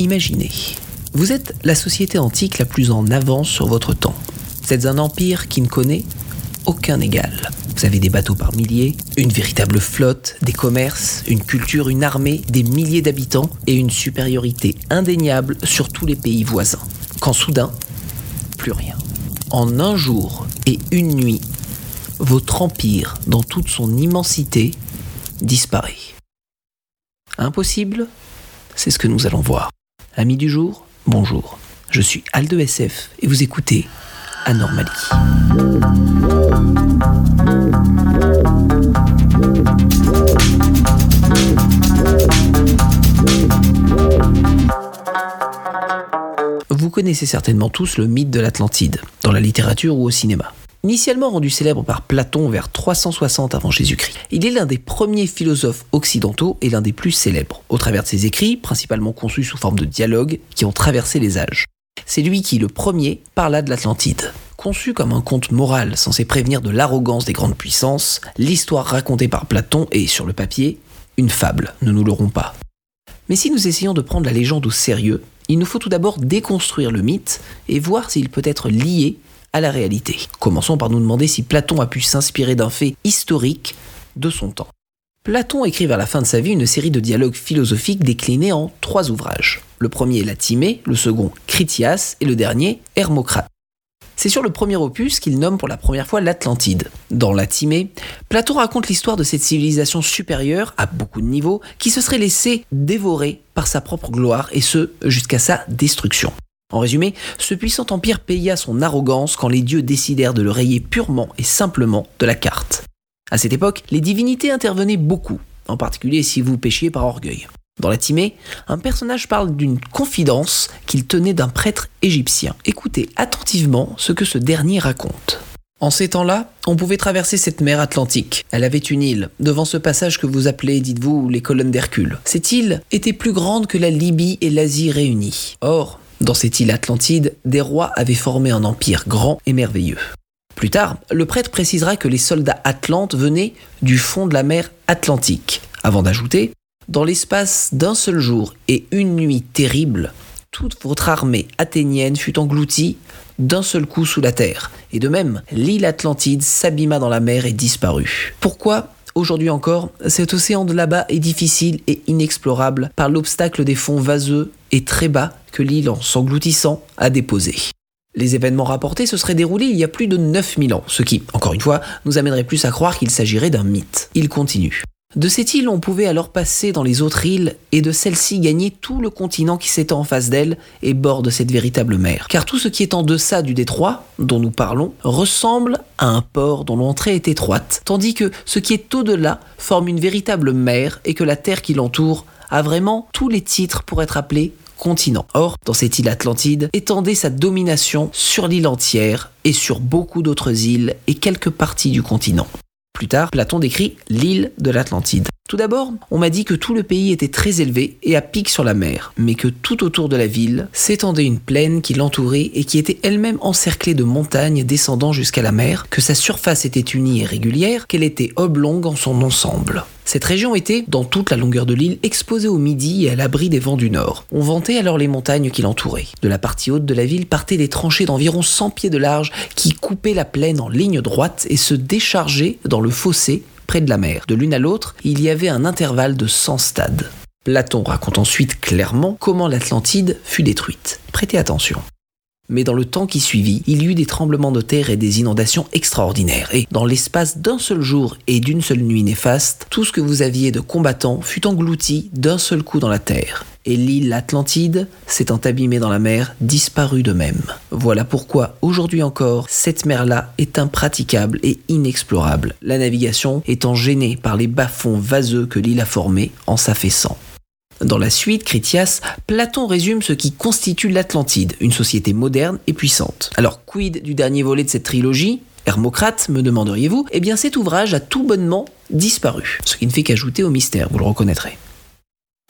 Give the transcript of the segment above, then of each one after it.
Imaginez, vous êtes la société antique la plus en avance sur votre temps. Vous êtes un empire qui ne connaît aucun égal. Vous avez des bateaux par milliers, une véritable flotte, des commerces, une culture, une armée, des milliers d'habitants et une supériorité indéniable sur tous les pays voisins. Quand soudain, plus rien. En un jour et une nuit, votre empire, dans toute son immensité, disparaît. Impossible C'est ce que nous allons voir. Amis du jour, bonjour. Je suis Aldo SF et vous écoutez Anormalie. Vous connaissez certainement tous le mythe de l'Atlantide, dans la littérature ou au cinéma. Initialement rendu célèbre par Platon vers 360 avant Jésus-Christ, il est l'un des premiers philosophes occidentaux et l'un des plus célèbres, au travers de ses écrits, principalement conçus sous forme de dialogues, qui ont traversé les âges. C'est lui qui, le premier, parla de l'Atlantide. Conçu comme un conte moral censé prévenir de l'arrogance des grandes puissances, l'histoire racontée par Platon est, sur le papier, une fable, ne nous l'aurons pas. Mais si nous essayons de prendre la légende au sérieux, il nous faut tout d'abord déconstruire le mythe et voir s'il peut être lié à la réalité. Commençons par nous demander si Platon a pu s'inspirer d'un fait historique de son temps. Platon écrit vers la fin de sa vie une série de dialogues philosophiques déclinés en trois ouvrages. Le premier la Timée, le second Critias et le dernier Hermocrate. C'est sur le premier opus qu'il nomme pour la première fois l'Atlantide. Dans la Timée, Platon raconte l'histoire de cette civilisation supérieure, à beaucoup de niveaux, qui se serait laissée dévorer par sa propre gloire, et ce, jusqu'à sa destruction. En résumé, ce puissant empire paya son arrogance quand les dieux décidèrent de le rayer purement et simplement de la carte. À cette époque, les divinités intervenaient beaucoup, en particulier si vous péchiez par orgueil. Dans la Timée, un personnage parle d'une confidence qu'il tenait d'un prêtre égyptien. Écoutez attentivement ce que ce dernier raconte. En ces temps-là, on pouvait traverser cette mer Atlantique. Elle avait une île, devant ce passage que vous appelez, dites-vous, les colonnes d'Hercule. Cette île était plus grande que la Libye et l'Asie réunies. Or, dans cette île Atlantide, des rois avaient formé un empire grand et merveilleux. Plus tard, le prêtre précisera que les soldats atlantes venaient du fond de la mer Atlantique, avant d'ajouter dans l'espace d'un seul jour et une nuit terrible, toute votre armée athénienne fut engloutie d'un seul coup sous la terre. Et de même, l'île Atlantide s'abîma dans la mer et disparut. Pourquoi Aujourd'hui encore, cet océan de là-bas est difficile et inexplorable par l'obstacle des fonds vaseux et très bas l'île en s'engloutissant a déposé. Les événements rapportés se seraient déroulés il y a plus de 9000 ans, ce qui, encore une fois, nous amènerait plus à croire qu'il s'agirait d'un mythe. Il continue. De cette île, on pouvait alors passer dans les autres îles et de celle-ci gagner tout le continent qui s'étend en face d'elle et borde cette véritable mer. Car tout ce qui est en deçà du détroit, dont nous parlons, ressemble à un port dont l'entrée est étroite, tandis que ce qui est au-delà forme une véritable mer et que la terre qui l'entoure a vraiment tous les titres pour être appelée Or, dans cette île Atlantide, étendait sa domination sur l'île entière et sur beaucoup d'autres îles et quelques parties du continent. Plus tard, Platon décrit l'île de l'Atlantide. Tout d'abord, on m'a dit que tout le pays était très élevé et à pic sur la mer, mais que tout autour de la ville s'étendait une plaine qui l'entourait et qui était elle-même encerclée de montagnes descendant jusqu'à la mer, que sa surface était unie et régulière, qu'elle était oblongue en son ensemble. Cette région était, dans toute la longueur de l'île, exposée au midi et à l'abri des vents du nord. On vantait alors les montagnes qui l'entouraient. De la partie haute de la ville partaient des tranchées d'environ 100 pieds de large qui coupaient la plaine en ligne droite et se déchargeaient dans le fossé près de la mer. De l'une à l'autre, il y avait un intervalle de 100 stades. Platon raconte ensuite clairement comment l'Atlantide fut détruite. Prêtez attention. Mais dans le temps qui suivit, il y eut des tremblements de terre et des inondations extraordinaires. Et dans l'espace d'un seul jour et d'une seule nuit néfaste, tout ce que vous aviez de combattants fut englouti d'un seul coup dans la terre. Et l'île Atlantide, s'étant abîmée dans la mer, disparut de même. Voilà pourquoi, aujourd'hui encore, cette mer-là est impraticable et inexplorable, la navigation étant gênée par les bas-fonds vaseux que l'île a formés en s'affaissant. Dans la suite, Critias, Platon résume ce qui constitue l'Atlantide, une société moderne et puissante. Alors, quid du dernier volet de cette trilogie? Hermocrate, me demanderiez-vous? Eh bien, cet ouvrage a tout bonnement disparu, ce qui ne fait qu'ajouter au mystère, vous le reconnaîtrez.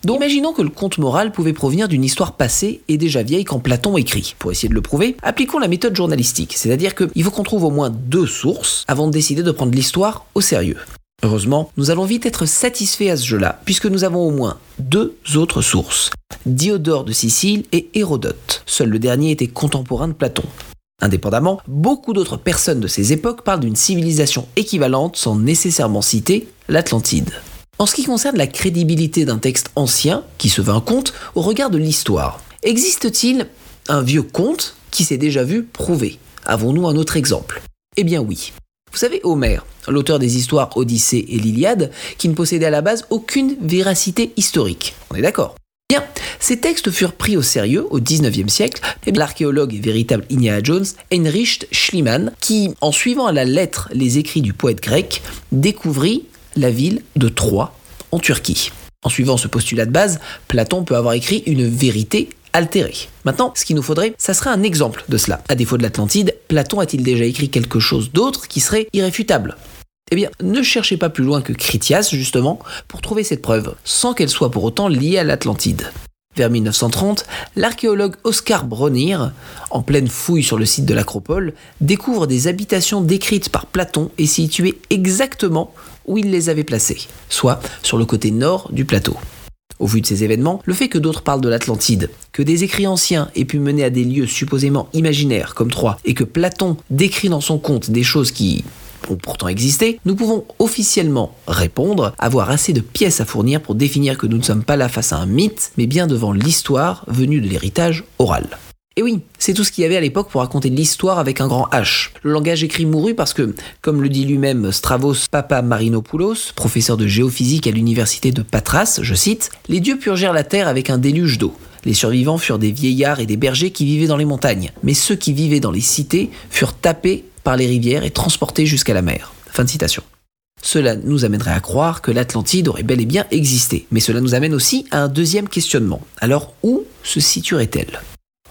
Donc, imaginons que le conte moral pouvait provenir d'une histoire passée et déjà vieille quand Platon écrit. Pour essayer de le prouver, appliquons la méthode journalistique, c'est-à-dire qu'il faut qu'on trouve au moins deux sources avant de décider de prendre l'histoire au sérieux. Heureusement, nous allons vite être satisfaits à ce jeu-là, puisque nous avons au moins deux autres sources, Diodore de Sicile et Hérodote. Seul le dernier était contemporain de Platon. Indépendamment, beaucoup d'autres personnes de ces époques parlent d'une civilisation équivalente sans nécessairement citer l'Atlantide. En ce qui concerne la crédibilité d'un texte ancien, qui se un conte, au regard de l'histoire, existe-t-il un vieux conte qui s'est déjà vu prouvé? Avons-nous un autre exemple? Eh bien oui. Vous savez, Homère, l'auteur des histoires Odyssée et l'Iliade, qui ne possédait à la base aucune véracité historique. On est d'accord Bien, ces textes furent pris au sérieux au XIXe siècle et l'archéologue et véritable Indiana Jones, Heinrich Schliemann, qui, en suivant à la lettre les écrits du poète grec, découvrit la ville de Troie en Turquie. En suivant ce postulat de base, Platon peut avoir écrit une vérité altérée. Maintenant, ce qu'il nous faudrait, ça serait un exemple de cela. À défaut de l'Atlantide, Platon a-t-il déjà écrit quelque chose d'autre qui serait irréfutable? Eh bien, ne cherchez pas plus loin que Critias, justement, pour trouver cette preuve, sans qu'elle soit pour autant liée à l'Atlantide. Vers 1930, l'archéologue Oscar Bronner, en pleine fouille sur le site de l'Acropole, découvre des habitations décrites par Platon et situées exactement où il les avait placées, soit sur le côté nord du plateau. Au vu de ces événements, le fait que d'autres parlent de l'Atlantide, que des écrits anciens aient pu mener à des lieux supposément imaginaires comme Troie, et que Platon décrit dans son conte des choses qui ont pourtant existé, nous pouvons officiellement répondre avoir assez de pièces à fournir pour définir que nous ne sommes pas là face à un mythe, mais bien devant l'histoire venue de l'héritage oral. Et oui, c'est tout ce qu'il y avait à l'époque pour raconter l'histoire avec un grand H. Le langage écrit mourut parce que, comme le dit lui-même Stravos Papa Marinopoulos, professeur de géophysique à l'université de Patras, je cite, Les dieux purgèrent la terre avec un déluge d'eau. Les survivants furent des vieillards et des bergers qui vivaient dans les montagnes, mais ceux qui vivaient dans les cités furent tapés par les rivières et transportés jusqu'à la mer. Fin de citation. Cela nous amènerait à croire que l'Atlantide aurait bel et bien existé, mais cela nous amène aussi à un deuxième questionnement. Alors où se situerait-elle?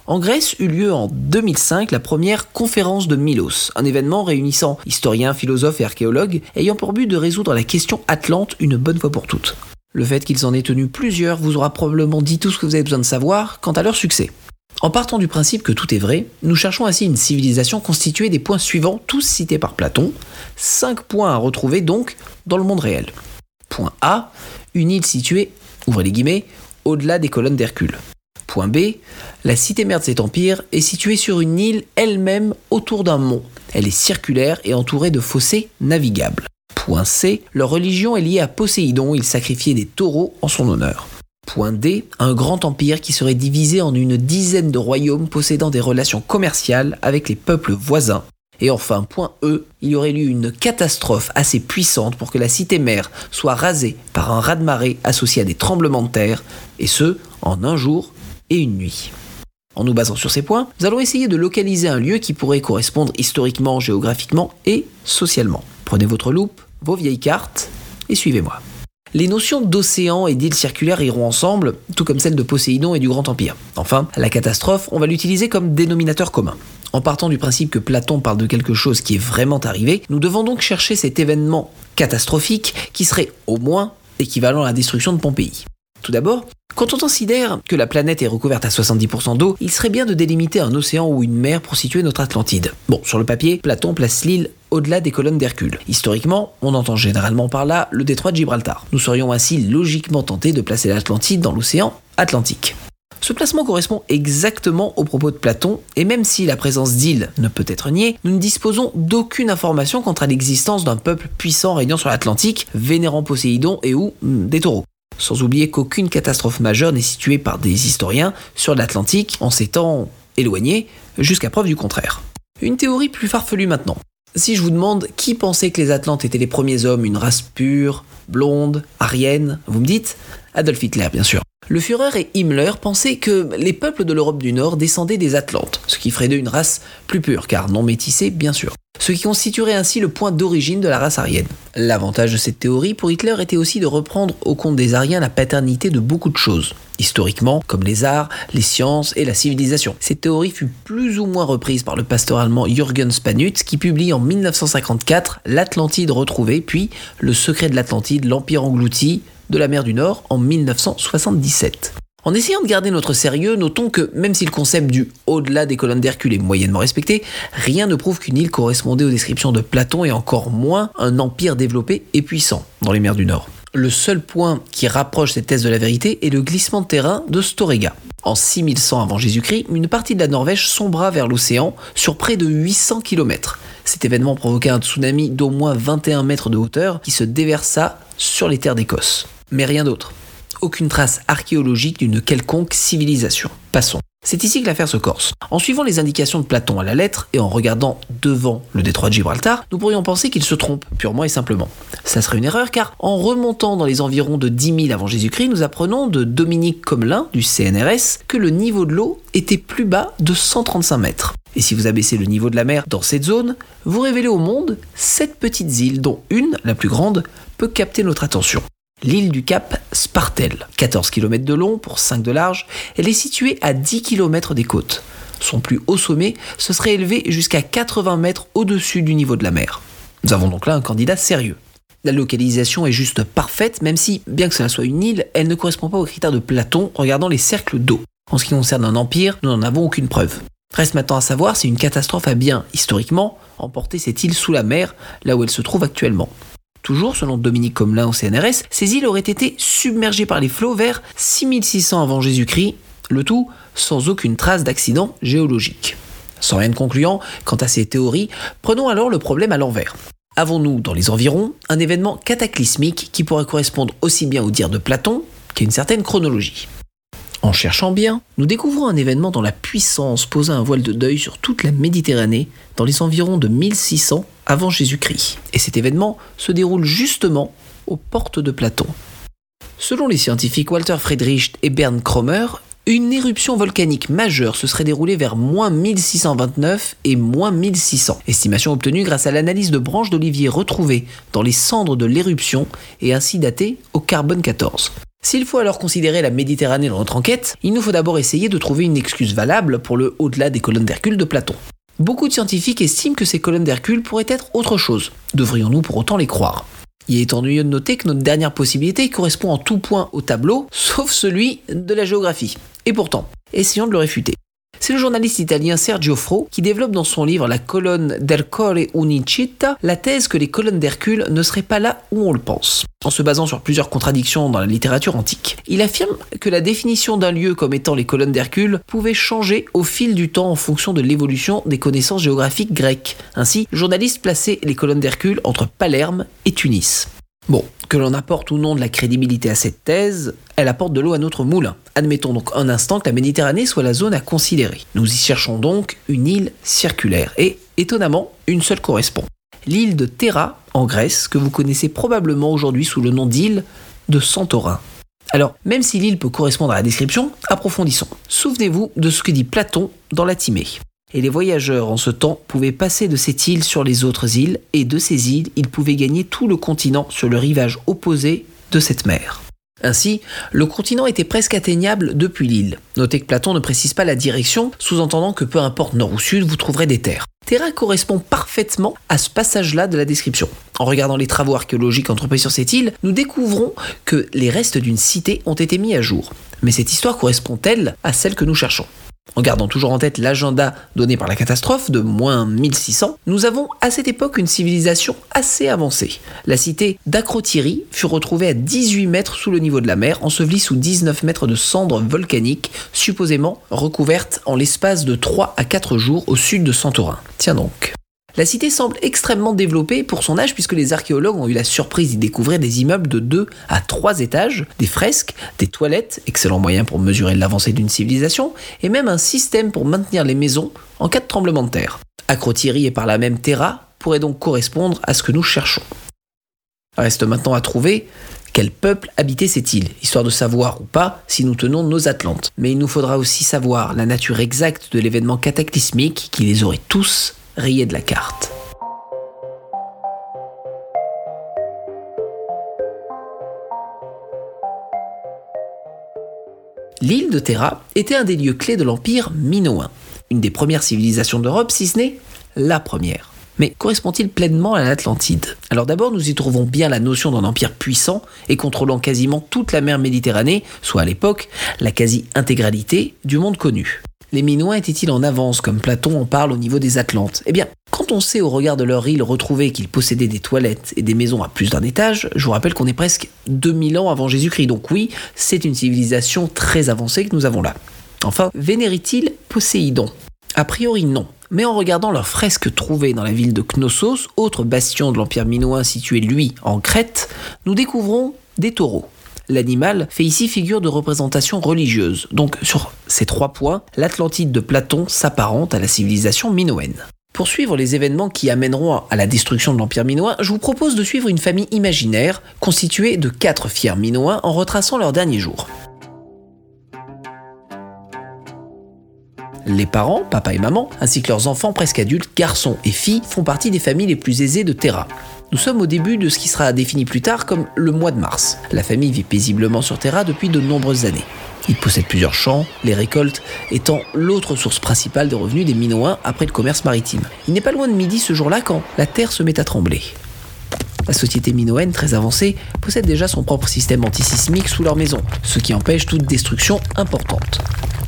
En Grèce eut lieu en 2005 la première conférence de Milos, un événement réunissant historiens, philosophes et archéologues ayant pour but de résoudre la question atlante une bonne fois pour toutes. Le fait qu'ils en aient tenu plusieurs vous aura probablement dit tout ce que vous avez besoin de savoir quant à leur succès. En partant du principe que tout est vrai, nous cherchons ainsi une civilisation constituée des points suivants, tous cités par Platon, cinq points à retrouver donc dans le monde réel. Point A, une île située, ouvrez les guillemets, au-delà des colonnes d'Hercule. Point B, la cité-mère de cet empire est située sur une île elle-même autour d'un mont. Elle est circulaire et entourée de fossés navigables. Point C, leur religion est liée à Poséidon, il sacrifiait des taureaux en son honneur. Point D, un grand empire qui serait divisé en une dizaine de royaumes possédant des relations commerciales avec les peuples voisins. Et enfin, point E, il y aurait eu une catastrophe assez puissante pour que la cité-mère soit rasée par un raz-de-marée associé à des tremblements de terre, et ce, en un jour et une nuit. En nous basant sur ces points, nous allons essayer de localiser un lieu qui pourrait correspondre historiquement, géographiquement et socialement. Prenez votre loupe, vos vieilles cartes et suivez-moi. Les notions d'océan et d'île circulaire iront ensemble, tout comme celles de Poséidon et du Grand Empire. Enfin, la catastrophe, on va l'utiliser comme dénominateur commun. En partant du principe que Platon parle de quelque chose qui est vraiment arrivé, nous devons donc chercher cet événement catastrophique qui serait au moins équivalent à la destruction de Pompéi. Tout d'abord, quand on considère que la planète est recouverte à 70% d'eau, il serait bien de délimiter un océan ou une mer pour situer notre Atlantide. Bon, sur le papier, Platon place l'île au-delà des colonnes d'Hercule. Historiquement, on entend généralement par là le détroit de Gibraltar. Nous serions ainsi logiquement tentés de placer l'Atlantide dans l'océan Atlantique. Ce placement correspond exactement aux propos de Platon, et même si la présence d'îles ne peut être niée, nous ne disposons d'aucune information quant à l'existence d'un peuple puissant régnant sur l'Atlantique, vénérant Poséidon et ou hmm, des taureaux sans oublier qu'aucune catastrophe majeure n'est située par des historiens sur l'Atlantique en s'étant éloignée jusqu'à preuve du contraire. Une théorie plus farfelue maintenant. Si je vous demande qui pensait que les Atlantes étaient les premiers hommes, une race pure, blonde, arienne, vous me dites Adolf Hitler, bien sûr. Le Führer et Himmler pensaient que les peuples de l'Europe du Nord descendaient des Atlantes, ce qui ferait d'eux une race plus pure, car non métissée, bien sûr ce qui constituerait ainsi le point d'origine de la race aryenne. L'avantage de cette théorie pour Hitler était aussi de reprendre au compte des Aryens la paternité de beaucoup de choses, historiquement, comme les arts, les sciences et la civilisation. Cette théorie fut plus ou moins reprise par le pasteur allemand Jürgen Spanutz qui publie en 1954 L'Atlantide retrouvée, puis Le secret de l'Atlantide, l'Empire englouti de la mer du Nord en 1977. En essayant de garder notre sérieux, notons que même si le concept du au-delà des colonnes d'Hercule est moyennement respecté, rien ne prouve qu'une île correspondait aux descriptions de Platon et encore moins un empire développé et puissant dans les mers du Nord. Le seul point qui rapproche cette thèse de la vérité est le glissement de terrain de Storegga. En 6100 avant Jésus-Christ, une partie de la Norvège sombra vers l'océan sur près de 800 km. Cet événement provoqua un tsunami d'au moins 21 mètres de hauteur qui se déversa sur les terres d'Écosse. Mais rien d'autre aucune trace archéologique d'une quelconque civilisation. Passons. C'est ici que l'affaire se corse. En suivant les indications de Platon à la lettre et en regardant devant le détroit de Gibraltar, nous pourrions penser qu'il se trompe purement et simplement. Ça serait une erreur car en remontant dans les environs de 10 000 avant Jésus-Christ, nous apprenons de Dominique Comelin du CNRS que le niveau de l'eau était plus bas de 135 mètres. Et si vous abaissez le niveau de la mer dans cette zone, vous révélez au monde sept petites îles dont une, la plus grande, peut capter notre attention l'île du Cap Spartel. 14 km de long pour 5 de large, elle est située à 10 km des côtes. Son plus haut sommet se serait élevé jusqu'à 80 mètres au-dessus du niveau de la mer. Nous avons donc là un candidat sérieux. La localisation est juste parfaite, même si, bien que cela soit une île, elle ne correspond pas aux critères de Platon regardant les cercles d'eau. En ce qui concerne un empire, nous n'en avons aucune preuve. Reste maintenant à savoir si une catastrophe a bien, historiquement, emporté cette île sous la mer, là où elle se trouve actuellement. Toujours selon Dominique Comelin au CNRS, ces îles auraient été submergées par les flots vers 6600 avant Jésus-Christ, le tout sans aucune trace d'accident géologique. Sans rien de concluant quant à ces théories, prenons alors le problème à l'envers. Avons-nous dans les environs un événement cataclysmique qui pourrait correspondre aussi bien au dire de Platon qu'à une certaine chronologie? En cherchant bien, nous découvrons un événement dont la puissance posa un voile de deuil sur toute la Méditerranée dans les environs de 1600 avant Jésus-Christ. Et cet événement se déroule justement aux portes de Platon. Selon les scientifiques Walter Friedrich et Bernd Kromer, une éruption volcanique majeure se serait déroulée vers moins 1629 et moins 1600. Estimation obtenue grâce à l'analyse de branches d'olivier retrouvées dans les cendres de l'éruption et ainsi datées au carbone 14. S'il faut alors considérer la Méditerranée dans notre enquête, il nous faut d'abord essayer de trouver une excuse valable pour le au-delà des colonnes d'Hercule de Platon. Beaucoup de scientifiques estiment que ces colonnes d'Hercule pourraient être autre chose. Devrions-nous pour autant les croire? Il est ennuyeux de noter que notre dernière possibilité correspond en tout point au tableau, sauf celui de la géographie. Et pourtant, essayons de le réfuter. C'est le journaliste italien Sergio Fro qui développe dans son livre La colonne del Core Unicita la thèse que les colonnes d'Hercule ne seraient pas là où on le pense, en se basant sur plusieurs contradictions dans la littérature antique. Il affirme que la définition d'un lieu comme étant les colonnes d'Hercule pouvait changer au fil du temps en fonction de l'évolution des connaissances géographiques grecques. Ainsi, le journaliste plaçait les colonnes d'Hercule entre Palerme et Tunis. Bon, que l'on apporte ou non de la crédibilité à cette thèse, elle apporte de l'eau à notre moulin. Admettons donc un instant que la Méditerranée soit la zone à considérer. Nous y cherchons donc une île circulaire et, étonnamment, une seule correspond. L'île de Terra, en Grèce, que vous connaissez probablement aujourd'hui sous le nom d'île de Santorin. Alors, même si l'île peut correspondre à la description, approfondissons. Souvenez-vous de ce que dit Platon dans la Timée et les voyageurs en ce temps pouvaient passer de cette île sur les autres îles, et de ces îles, ils pouvaient gagner tout le continent sur le rivage opposé de cette mer. Ainsi, le continent était presque atteignable depuis l'île. Notez que Platon ne précise pas la direction, sous-entendant que peu importe nord ou sud, vous trouverez des terres. Terra correspond parfaitement à ce passage-là de la description. En regardant les travaux archéologiques entrepris sur cette île, nous découvrons que les restes d'une cité ont été mis à jour. Mais cette histoire correspond-elle à celle que nous cherchons? En gardant toujours en tête l'agenda donné par la catastrophe de moins 1600, nous avons à cette époque une civilisation assez avancée. La cité d'Acrotiri fut retrouvée à 18 mètres sous le niveau de la mer, ensevelie sous 19 mètres de cendres volcaniques, supposément recouvertes en l'espace de 3 à 4 jours au sud de Santorin. Tiens donc. La cité semble extrêmement développée pour son âge puisque les archéologues ont eu la surprise d'y découvrir des immeubles de 2 à 3 étages, des fresques, des toilettes, excellent moyen pour mesurer l'avancée d'une civilisation, et même un système pour maintenir les maisons en cas de tremblement de terre. Acrotiri et par la même Terra pourrait donc correspondre à ce que nous cherchons. Reste maintenant à trouver quel peuple habitait cette île, histoire de savoir ou pas si nous tenons nos Atlantes. Mais il nous faudra aussi savoir la nature exacte de l'événement cataclysmique qui les aurait tous rayé de la carte. L'île de Terra était un des lieux clés de l'empire minoen, une des premières civilisations d'Europe, si ce n'est la première. Mais correspond-il pleinement à l'Atlantide? Alors d'abord, nous y trouvons bien la notion d'un empire puissant et contrôlant quasiment toute la mer Méditerranée, soit à l'époque la quasi-intégralité du monde connu. Les Minoens étaient-ils en avance, comme Platon en parle au niveau des Atlantes? Eh bien, quand on sait au regard de leur île retrouvée qu'ils possédaient des toilettes et des maisons à plus d'un étage, je vous rappelle qu'on est presque 2000 ans avant Jésus-Christ. Donc oui, c'est une civilisation très avancée que nous avons là. Enfin, vénérit-il Poséidon? A priori non. Mais en regardant leurs fresques trouvées dans la ville de Knossos, autre bastion de l'Empire minoen situé lui en Crète, nous découvrons des taureaux. L'animal fait ici figure de représentation religieuse. Donc sur ces trois points, l'Atlantide de Platon s'apparente à la civilisation minoenne. Pour suivre les événements qui amèneront à la destruction de l'Empire minoen, je vous propose de suivre une famille imaginaire constituée de quatre fiers minoens en retraçant leurs derniers jours. Les parents, papa et maman, ainsi que leurs enfants presque adultes, garçons et filles, font partie des familles les plus aisées de Terra. Nous sommes au début de ce qui sera défini plus tard comme le mois de mars. La famille vit paisiblement sur Terra depuis de nombreuses années. Ils possèdent plusieurs champs, les récoltes étant l'autre source principale de revenus des Minoens après le commerce maritime. Il n'est pas loin de midi ce jour-là quand la terre se met à trembler. La société minoenne, très avancée, possède déjà son propre système antisismique sous leur maison, ce qui empêche toute destruction importante.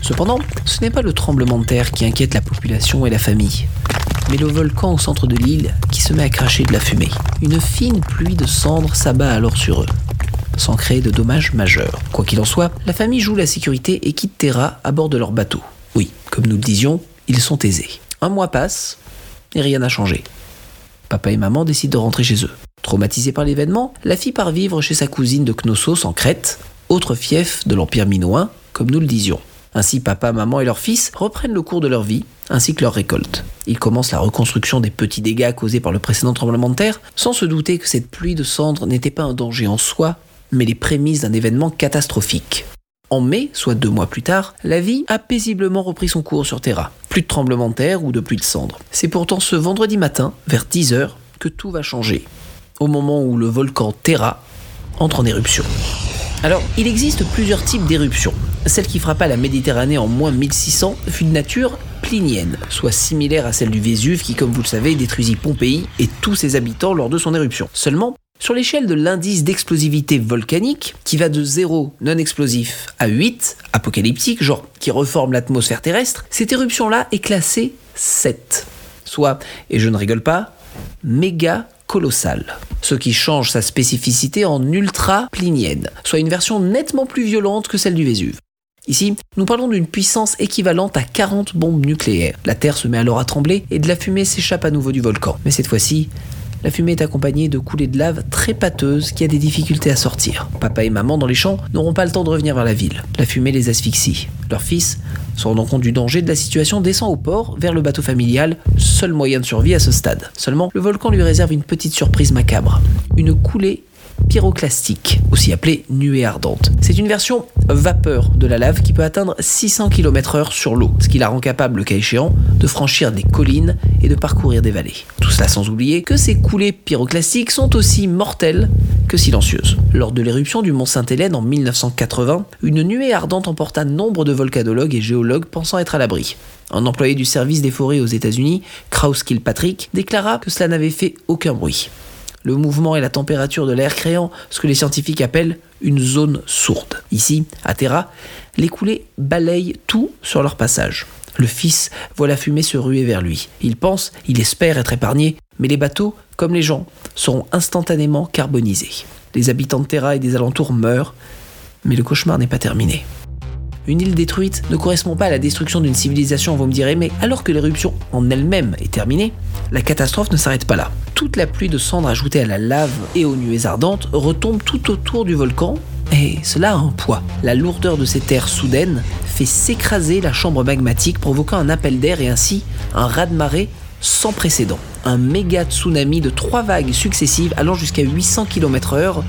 Cependant, ce n'est pas le tremblement de terre qui inquiète la population et la famille, mais le volcan au centre de l'île qui se met à cracher de la fumée. Une fine pluie de cendres s'abat alors sur eux, sans créer de dommages majeurs. Quoi qu'il en soit, la famille joue la sécurité et quitte Terra à bord de leur bateau. Oui, comme nous le disions, ils sont aisés. Un mois passe et rien n'a changé. Papa et maman décident de rentrer chez eux. Traumatisée par l'événement, la fille part vivre chez sa cousine de Knossos en Crète, autre fief de l'Empire minoen, comme nous le disions. Ainsi, papa, maman et leur fils reprennent le cours de leur vie, ainsi que leur récolte. Ils commencent la reconstruction des petits dégâts causés par le précédent tremblement de terre, sans se douter que cette pluie de cendres n'était pas un danger en soi, mais les prémices d'un événement catastrophique. En mai, soit deux mois plus tard, la vie a paisiblement repris son cours sur Terra. Plus de tremblement de terre ou de pluie de cendres. C'est pourtant ce vendredi matin, vers 10h, que tout va changer. Au moment où le volcan Terra entre en éruption. Alors, il existe plusieurs types d'éruptions. Celle qui frappa la Méditerranée en moins 1600 fut de nature plinienne, soit similaire à celle du Vésuve qui, comme vous le savez, détruisit Pompéi et tous ses habitants lors de son éruption. Seulement, sur l'échelle de l'indice d'explosivité volcanique, qui va de 0 non explosif à 8, apocalyptique, genre qui reforme l'atmosphère terrestre, cette éruption-là est classée 7. Soit, et je ne rigole pas, méga colossale. Ce qui change sa spécificité en ultra-plinienne, soit une version nettement plus violente que celle du Vésuve. Ici, nous parlons d'une puissance équivalente à 40 bombes nucléaires. La Terre se met alors à trembler et de la fumée s'échappe à nouveau du volcan. Mais cette fois-ci, la fumée est accompagnée de coulées de lave très pâteuses qui a des difficultés à sortir. Papa et maman dans les champs n'auront pas le temps de revenir vers la ville. La fumée les asphyxie. Leur fils, se rendant compte du danger de la situation, descend au port vers le bateau familial, seul moyen de survie à ce stade. Seulement, le volcan lui réserve une petite surprise macabre. Une coulée pyroclastique, aussi appelée nuée ardente. C'est une version vapeur de la lave qui peut atteindre 600 km/h sur l'eau, ce qui la rend capable, le cas échéant, de franchir des collines et de parcourir des vallées. Tout cela sans oublier que ces coulées pyroclastiques sont aussi mortelles que silencieuses. Lors de l'éruption du mont Sainte-Hélène en 1980, une nuée ardente emporta nombre de volcanologues et géologues pensant être à l'abri. Un employé du service des forêts aux États-Unis, Kraus Kilpatrick, déclara que cela n'avait fait aucun bruit le mouvement et la température de l'air créant ce que les scientifiques appellent une zone sourde. Ici, à Terra, les coulées balayent tout sur leur passage. Le fils voit la fumée se ruer vers lui. Il pense, il espère être épargné, mais les bateaux, comme les gens, seront instantanément carbonisés. Les habitants de Terra et des alentours meurent, mais le cauchemar n'est pas terminé. Une île détruite ne correspond pas à la destruction d'une civilisation, vous me direz, mais alors que l'éruption en elle-même est terminée, la catastrophe ne s'arrête pas là. Toute la pluie de cendres ajoutée à la lave et aux nuées ardentes retombe tout autour du volcan, et cela a un poids. La lourdeur de ces terres soudaines fait s'écraser la chambre magmatique, provoquant un appel d'air et ainsi un raz-de-marée sans précédent. Un méga tsunami de trois vagues successives allant jusqu'à 800 km/h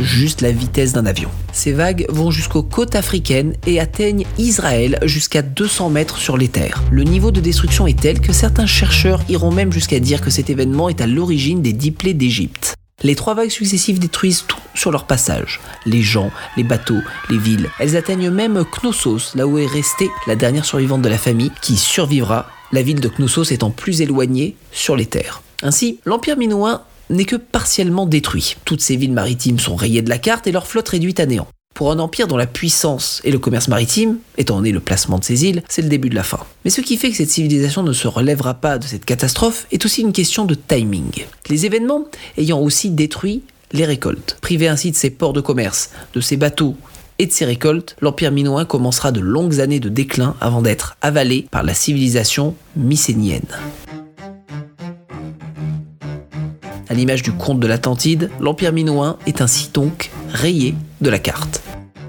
juste la vitesse d'un avion. Ces vagues vont jusqu'aux côtes africaines et atteignent Israël jusqu'à 200 mètres sur les terres. Le niveau de destruction est tel que certains chercheurs iront même jusqu'à dire que cet événement est à l'origine des dix d'Égypte. Les trois vagues successives détruisent tout sur leur passage. Les gens, les bateaux, les villes. Elles atteignent même Knossos, là où est restée la dernière survivante de la famille, qui survivra, la ville de Knossos étant plus éloignée sur les terres. Ainsi, l'Empire minoen n'est que partiellement détruit. Toutes ces villes maritimes sont rayées de la carte et leur flotte réduite à néant. Pour un empire dont la puissance et le commerce maritime, étant donné le placement de ces îles, c'est le début de la fin. Mais ce qui fait que cette civilisation ne se relèvera pas de cette catastrophe est aussi une question de timing. Les événements ayant aussi détruit les récoltes. Privé ainsi de ses ports de commerce, de ses bateaux et de ses récoltes, l'Empire minoen commencera de longues années de déclin avant d'être avalé par la civilisation mycénienne. À l'image du conte de l'Atlantide, l'Empire minoen est ainsi donc rayé de la carte.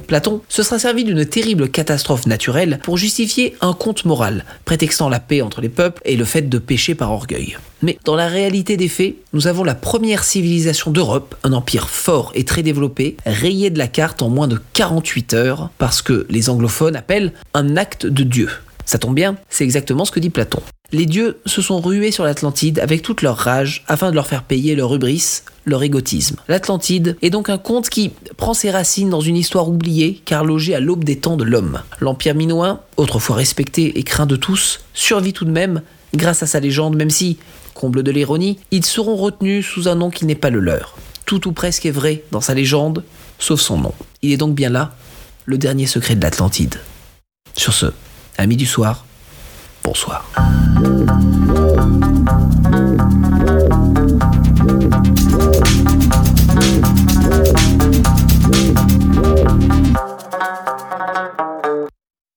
Platon se sera servi d'une terrible catastrophe naturelle pour justifier un conte moral, prétextant la paix entre les peuples et le fait de pécher par orgueil. Mais dans la réalité des faits, nous avons la première civilisation d'Europe, un empire fort et très développé, rayé de la carte en moins de 48 heures, parce que les anglophones appellent un acte de Dieu. Ça tombe bien, c'est exactement ce que dit Platon. Les dieux se sont rués sur l'Atlantide avec toute leur rage afin de leur faire payer leur hubris, leur égotisme. L'Atlantide est donc un conte qui prend ses racines dans une histoire oubliée car logée à l'aube des temps de l'homme. L'Empire minoen, autrefois respecté et craint de tous, survit tout de même grâce à sa légende même si, comble de l'ironie, ils seront retenus sous un nom qui n'est pas le leur. Tout ou presque est vrai dans sa légende, sauf son nom. Il est donc bien là le dernier secret de l'Atlantide. Sur ce, amis du soir, bonsoir.